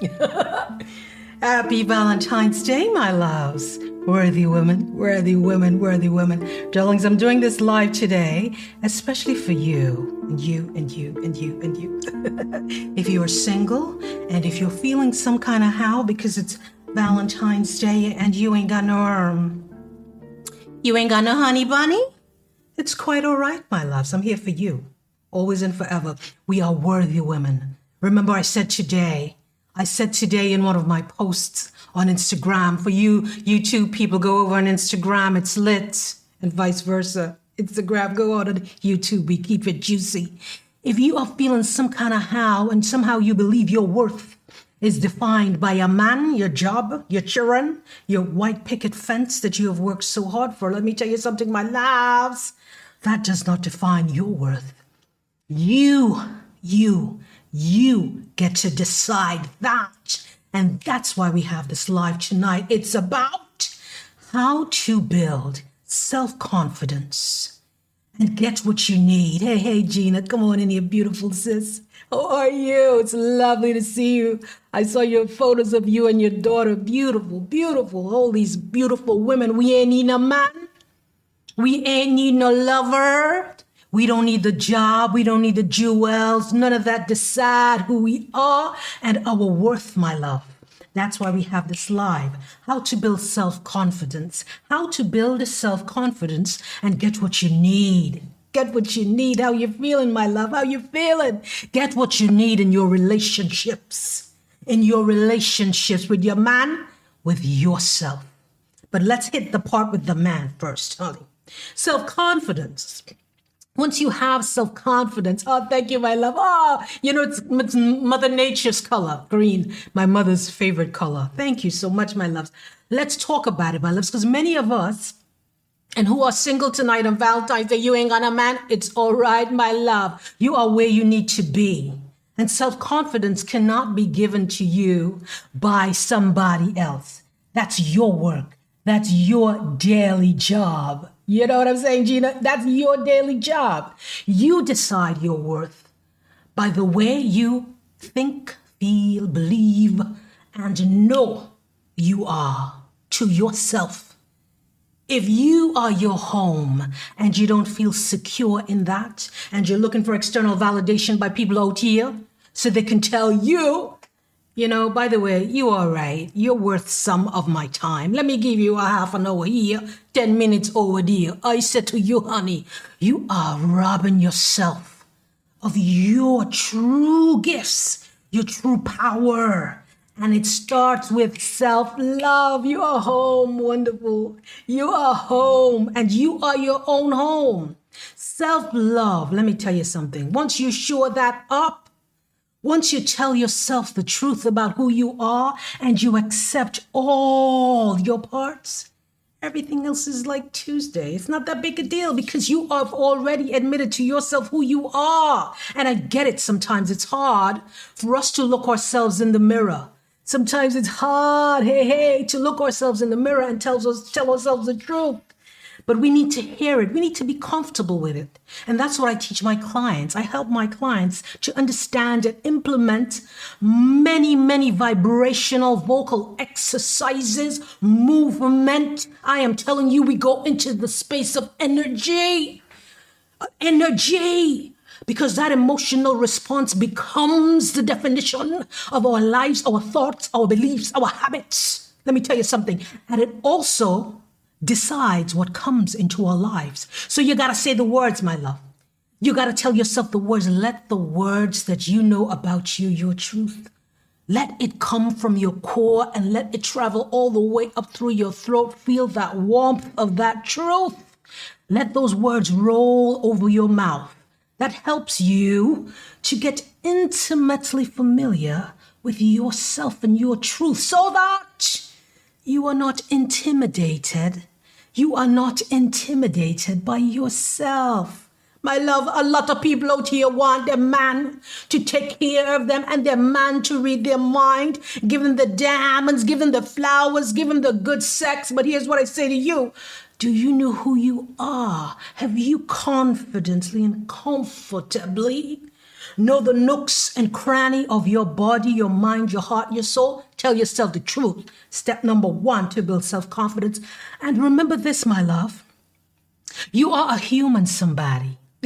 Happy Valentine's Day, my loves. Worthy women, worthy women, worthy women. Darlings, I'm doing this live today, especially for you, and you, and you, and you, and you. if you are single, and if you're feeling some kind of how because it's Valentine's Day and you ain't got no um, you ain't got no honey bunny, it's quite all right, my loves. I'm here for you, always and forever. We are worthy women. Remember, I said today, I said today in one of my posts on Instagram, for you YouTube people, go over on Instagram, it's lit, and vice versa. Instagram, go on YouTube, we keep it juicy. If you are feeling some kind of how and somehow you believe your worth is defined by a man, your job, your children, your white picket fence that you have worked so hard for, let me tell you something, my loves. That does not define your worth. You, you, you get to decide that. And that's why we have this live tonight. It's about how to build self confidence and get what you need. Hey, hey, Gina, come on in here, beautiful sis. How are you? It's lovely to see you. I saw your photos of you and your daughter. Beautiful, beautiful. All these beautiful women. We ain't need no man. We ain't need no lover. We don't need the job. We don't need the jewels. None of that decide who we are and our worth, my love. That's why we have this live. How to build self confidence. How to build self confidence and get what you need. Get what you need. How you feeling, my love? How you feeling? Get what you need in your relationships. In your relationships with your man, with yourself. But let's hit the part with the man first, honey. Self confidence. Once you have self confidence, oh, thank you, my love. Oh, you know, it's, it's, Mother Nature's color, green, my mother's favorite color. Thank you so much, my loves. Let's talk about it, my loves, because many of us, and who are single tonight on Valentine's Day, you ain't got a man, it's all right, my love. You are where you need to be. And self confidence cannot be given to you by somebody else. That's your work. That's your daily job. You know what I'm saying, Gina? That's your daily job. You decide your worth by the way you think, feel, believe, and know you are to yourself. If you are your home and you don't feel secure in that, and you're looking for external validation by people out here so they can tell you you know, by the way, you are right. You're worth some of my time. Let me give you a half an hour here, 10 minutes over there. I said to you, honey, you are robbing yourself of your true gifts, your true power. And it starts with self love. You are home, wonderful. You are home, and you are your own home. Self love, let me tell you something. Once you shore that up, once you tell yourself the truth about who you are and you accept all your parts, everything else is like Tuesday. It's not that big a deal because you have already admitted to yourself who you are. And I get it. Sometimes it's hard for us to look ourselves in the mirror. Sometimes it's hard, hey, hey, to look ourselves in the mirror and tell, us, tell ourselves the truth but we need to hear it. We need to be comfortable with it. And that's what I teach my clients. I help my clients to understand and implement many, many vibrational vocal exercises, movement. I am telling you, we go into the space of energy. Energy because that emotional response becomes the definition of our lives, our thoughts, our beliefs, our habits. Let me tell you something. And it also decides what comes into our lives. So you got to say the words, my love. You got to tell yourself the words. Let the words that you know about you, your truth, let it come from your core and let it travel all the way up through your throat. Feel that warmth of that truth. Let those words roll over your mouth. That helps you to get intimately familiar with yourself and your truth so that you are not intimidated you are not intimidated by yourself. My love, a lot of people out here want their man to take care of them and their man to read their mind, give them the diamonds, give them the flowers, give them the good sex. But here's what I say to you Do you know who you are? Have you confidently and comfortably Know the nooks and cranny of your body, your mind, your heart, your soul. Tell yourself the truth. Step number one to build self confidence. And remember this, my love. You are a human somebody.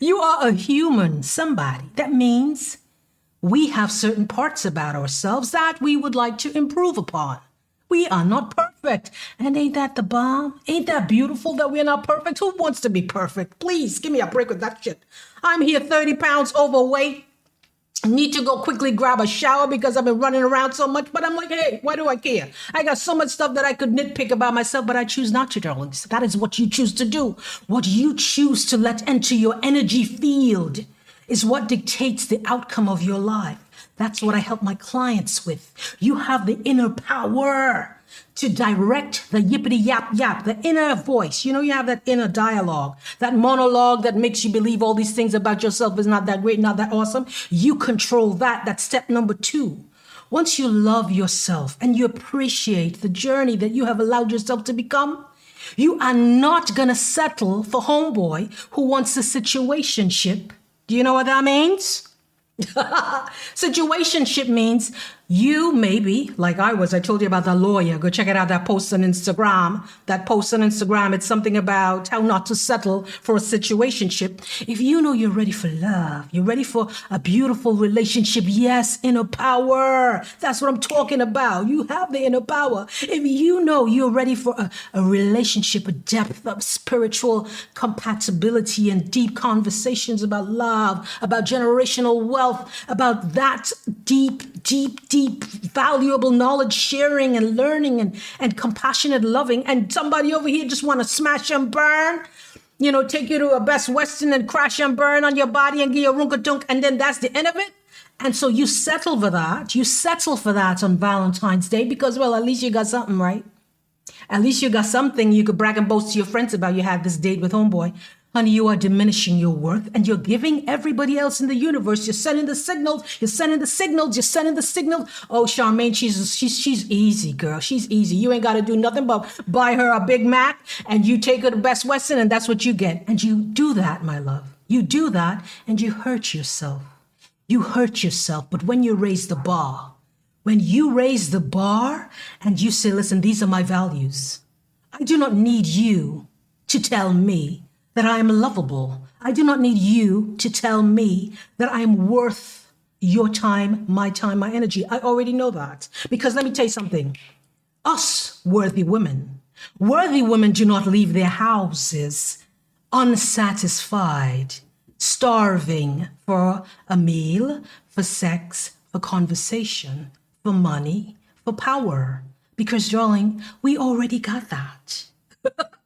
you are a human somebody. That means we have certain parts about ourselves that we would like to improve upon. We are not perfect. And ain't that the bomb? Ain't that beautiful that we're not perfect? Who wants to be perfect? Please give me a break with that shit. I'm here 30 pounds overweight. Need to go quickly grab a shower because I've been running around so much. But I'm like, hey, why do I care? I got so much stuff that I could nitpick about myself, but I choose not to, darlings. That is what you choose to do. What you choose to let enter your energy field is what dictates the outcome of your life. That's what I help my clients with. You have the inner power to direct the yippity yap yap, the inner voice. You know, you have that inner dialogue, that monologue that makes you believe all these things about yourself is not that great, not that awesome. You control that. That's step number two. Once you love yourself and you appreciate the journey that you have allowed yourself to become, you are not going to settle for homeboy who wants a situationship. Do you know what that means? Situationship means you maybe, like I was, I told you about the lawyer. Go check it out, that post on Instagram. That post on Instagram, it's something about how not to settle for a situationship. If you know you're ready for love, you're ready for a beautiful relationship, yes, inner power. That's what I'm talking about. You have the inner power. If you know you're ready for a, a relationship, a depth of spiritual compatibility and deep conversations about love, about generational wealth, about that deep, deep, deep deep, valuable knowledge sharing and learning and, and compassionate loving. And somebody over here just want to smash and burn, you know, take you to a Best Western and crash and burn on your body and give you a runka dunk. And then that's the end of it. And so you settle for that. You settle for that on Valentine's Day because, well, at least you got something, right? At least you got something you could brag and boast to your friends about. You had this date with homeboy. Honey, you are diminishing your worth and you're giving everybody else in the universe. You're sending the signals. You're sending the signals. You're sending the signals. Oh, Charmaine, she's she's she's easy, girl. She's easy. You ain't got to do nothing but buy her a Big Mac and you take her to Best Western and that's what you get. And you do that, my love. You do that and you hurt yourself. You hurt yourself. But when you raise the bar, when you raise the bar and you say, listen, these are my values. I do not need you to tell me that I am lovable. I do not need you to tell me that I am worth your time, my time, my energy. I already know that. Because let me tell you something. Us worthy women, worthy women do not leave their houses unsatisfied, starving for a meal, for sex, for conversation, for money, for power. Because, darling, we already got that.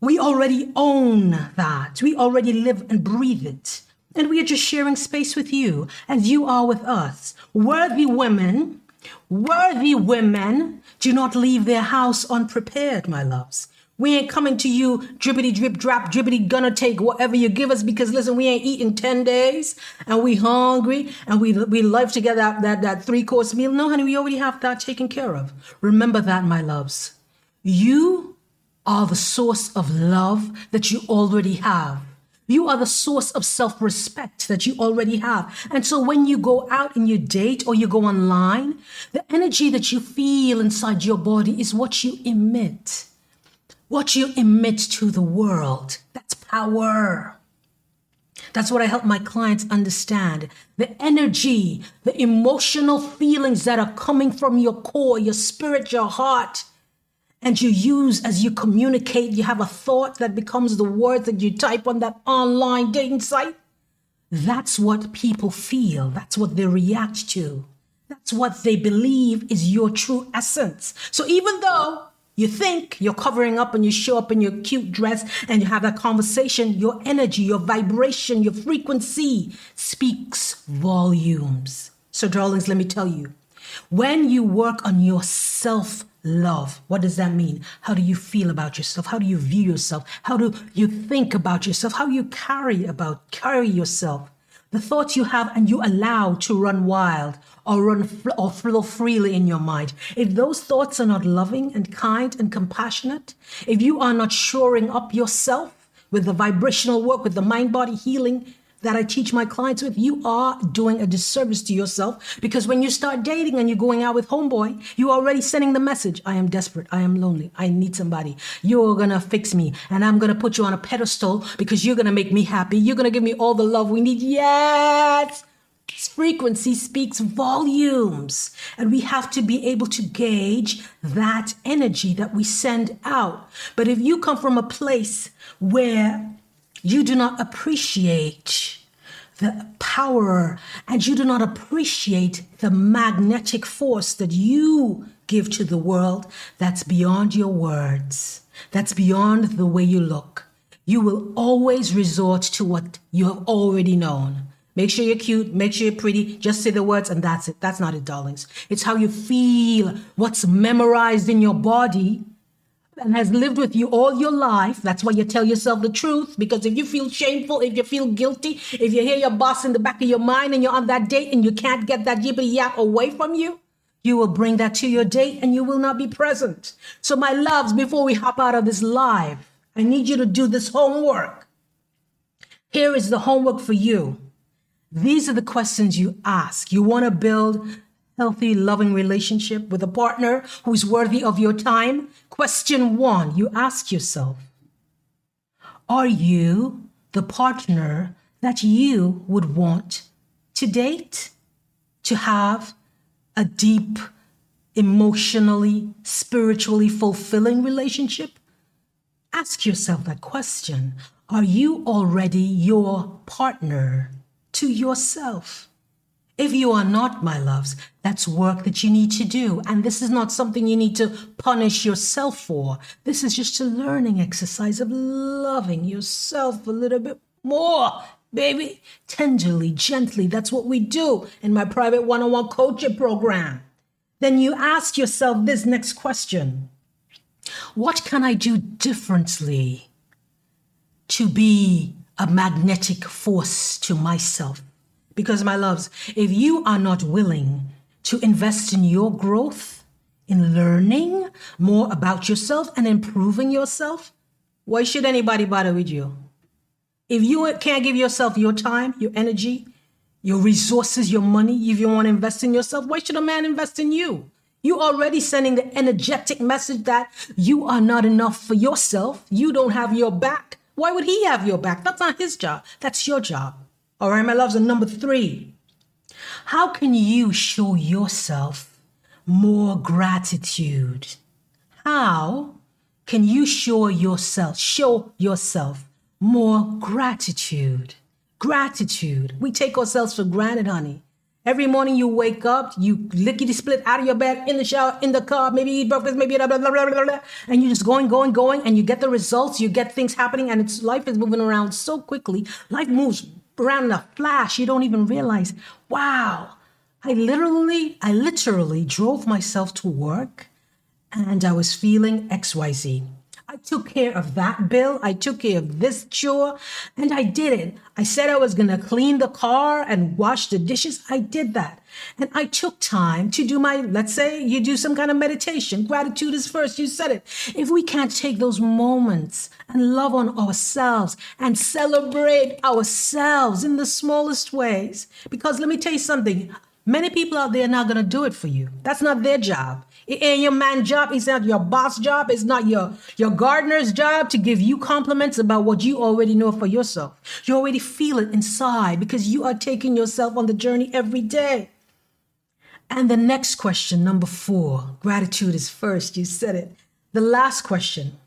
We already own that. We already live and breathe it. And we are just sharing space with you, and you are with us. Worthy women, worthy women do not leave their house unprepared, my loves. We ain't coming to you drippity drip drop drippity gonna take whatever you give us because listen, we ain't eating 10 days and we hungry and we we live together that, that, that three course meal. No, honey, we already have that taken care of. Remember that, my loves. You are the source of love that you already have. You are the source of self respect that you already have. And so when you go out and you date or you go online, the energy that you feel inside your body is what you emit. What you emit to the world. That's power. That's what I help my clients understand. The energy, the emotional feelings that are coming from your core, your spirit, your heart and you use as you communicate, you have a thought that becomes the word that you type on that online dating site. That's what people feel. That's what they react to. That's what they believe is your true essence. So even though you think you're covering up and you show up in your cute dress and you have that conversation, your energy, your vibration, your frequency speaks volumes. So, darlings, let me tell you when you work on your self love. What does that mean? How do you feel about yourself? How do you view yourself? How do you think about yourself? How you carry about carry yourself? The thoughts you have and you allow to run wild or run or flow freely in your mind. If those thoughts are not loving and kind and compassionate, if you are not shoring up yourself with the vibrational work, with the mind body healing, that I teach my clients with, you are doing a disservice to yourself because when you start dating and you're going out with homeboy, you're already sending the message I am desperate. I am lonely. I need somebody. You're to fix me and I'm to put you on a pedestal because you're to make me happy. You're to give me all the love we need. Yes. Frequency speaks volumes, and we have to be able to gauge that energy that we send out. But if you come from a place where you do not appreciate the power and you do not appreciate the magnetic force that you give to the world, that's beyond your words, that's beyond the way you look. You will always resort to what you have already known. Make sure you're cute, make sure you're pretty, just say the words, and that's it. That's not it, darlings. It's how you feel, what's memorized in your body and has lived with you all your life. That's why you tell yourself the truth. Because if you feel shameful, if you feel guilty, if you hear your boss in the back of your mind and you're on that date and you can't get that yippity yap away from you, you will bring that to your date and you will not be present. So, my loves, before we hop out of this live, I need you to do this homework. Here is the homework for you. These are the questions you ask. You want to build healthy, loving relationship with a partner who's worthy of your time? Question one, you ask yourself, are you the partner that you would want to date? To have a deep, emotionally, spiritually fulfilling relationship? Ask yourself that question. Are you already your partner to yourself? If you are not, my loves, that's work that you need to do. And this is not something you need to punish yourself for. This is just a learning exercise of loving yourself a little bit more, baby. Tenderly, gently. That's what we do in my private one on one coaching program. Then you ask yourself this next question What can I do differently to be a magnetic force to myself? Because, my loves, if you are not willing to invest in your growth, in learning more about yourself and improving yourself, why should anybody bother with you? If you can't give yourself your time, your energy, your resources, your money, if you want to invest in yourself, why should a man invest in you? You already sending the energetic message that you are not enough for yourself. You don't have your back. Why would he have your back? That's not his job. That's your job. All right, my loves. And number three, how can you show yourself more gratitude? How can you show yourself, show yourself more gratitude? Gratitude. We take ourselves for granted, honey. Every morning you wake up, you lickety split out of your bed, in the shower, in the car, maybe eat breakfast, maybe blah, blah, blah, blah, blah, blah, and you're just going, going, going, and you get the results, you get things happening, and it's life is moving around so quickly. Life moves around in a flash. You don't even realize, wow, I literally, I literally drove myself to work and I was feeling XYZ. I took care of that bill. I took care of this chore and I did it. I said I was going to clean the car and wash the dishes. I did that. And I took time to do my, let's say you do some kind of meditation. Gratitude is first. You said it. If we can't take those moments and love on ourselves and celebrate ourselves in the smallest ways, because let me tell you something. Many people out there are not going to do it for you. That's not their job. It ain't your man job. It's not your boss job. It's not your, your gardener's job to give you compliments about what you already know for yourself. You already feel it inside because you are taking yourself on the journey every day. And the next question, number four, gratitude is first. You said it. The last question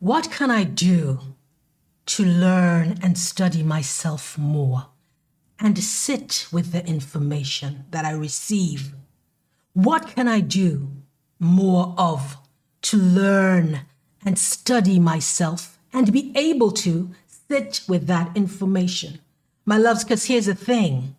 What can I do to learn and study myself more and sit with the information that I receive? What can I do more of to learn and study myself and be able to sit with that information? My loves, because here's the thing.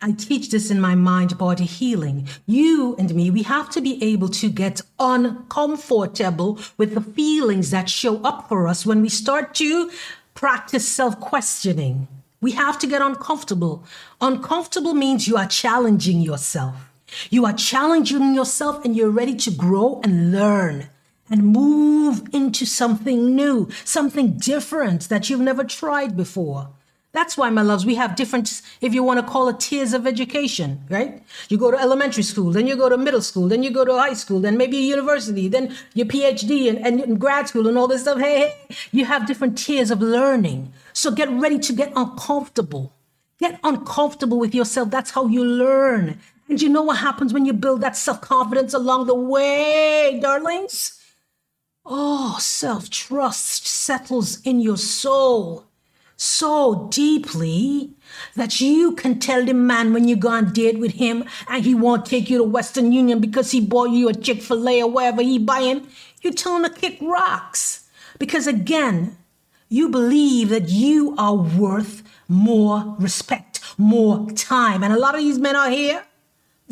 I teach this in my mind body healing. You and me, we have to be able to get uncomfortable with the feelings that show up for us when we start to practice self questioning. We have to get uncomfortable. Uncomfortable means you are challenging yourself. You are challenging yourself and you're ready to grow and learn and move into something new, something different that you've never tried before. That's why, my loves, we have different, if you want to call it tiers of education, right? You go to elementary school, then you go to middle school, then you go to high school, then maybe university, then your PhD and, and grad school and all this stuff. Hey, hey, you have different tiers of learning. So get ready to get uncomfortable. Get uncomfortable with yourself. That's how you learn. And you know what happens when you build that self confidence along the way, darlings? Oh, self trust settles in your soul so deeply that you can tell the man when you go on date with him and he won't take you to Western Union because he bought you a Chick-fil-A or wherever he buying, you tell him to kick rocks. Because again, you believe that you are worth more respect, more time. And a lot of these men are here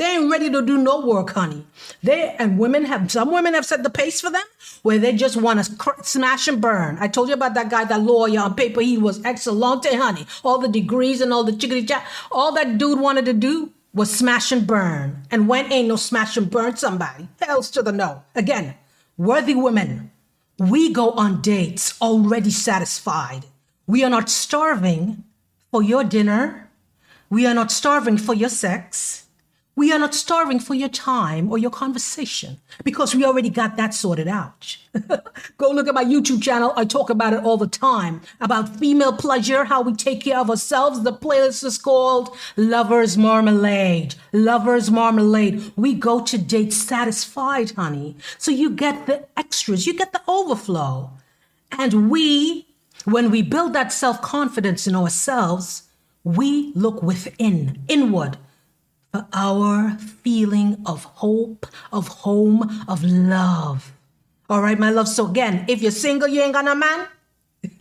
they ain't ready to do no work, honey. They and women have some women have set the pace for them where they just want to cr- smash and burn. I told you about that guy, that lawyer on paper. He was excellent, honey. All the degrees and all the chickadee chat. All that dude wanted to do was smash and burn. And when ain't no smash and burn somebody? Hells to the no. Again, worthy women. We go on dates already satisfied. We are not starving for your dinner. We are not starving for your sex. We are not starving for your time or your conversation because we already got that sorted out. Go look at my YouTube channel. I talk about it all the time about female pleasure, how we take care of ourselves. The playlist is called Lover's Marmalade. Lover's Marmalade. We go to date satisfied, honey. So you get the extras, you get the overflow. And we, when we build that self confidence in ourselves, we look within, inward our feeling of hope, of home, of love. All right, my love. So again, if you're single, you ain't got no man.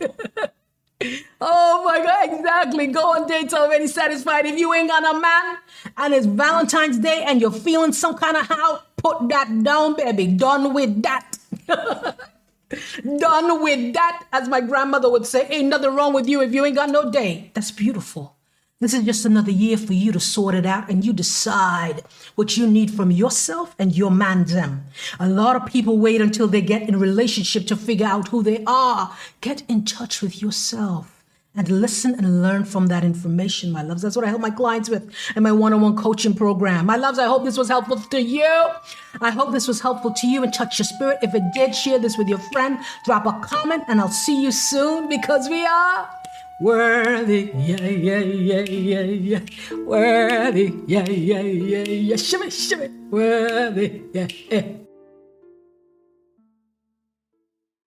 oh my God, exactly. Go on dates already satisfied. If you ain't got a man and it's Valentine's Day and you're feeling some kind of how, put that down, baby. Done with that. Done with that, as my grandmother would say. Ain't nothing wrong with you if you ain't got no date. That's beautiful. This is just another year for you to sort it out and you decide what you need from yourself and your man them. A lot of people wait until they get in relationship to figure out who they are. Get in touch with yourself and listen and learn from that information, my loves. That's what I help my clients with in my one-on-one coaching program. My loves, I hope this was helpful to you. I hope this was helpful to you and touch your spirit. If it did, share this with your friend, drop a comment, and I'll see you soon because we are Worthy, yeah, yeah, yeah, yeah, yeah. Worthy, yeah, yeah, yeah, yeah. Shimmy, shimmy. Worthy, yeah, yeah.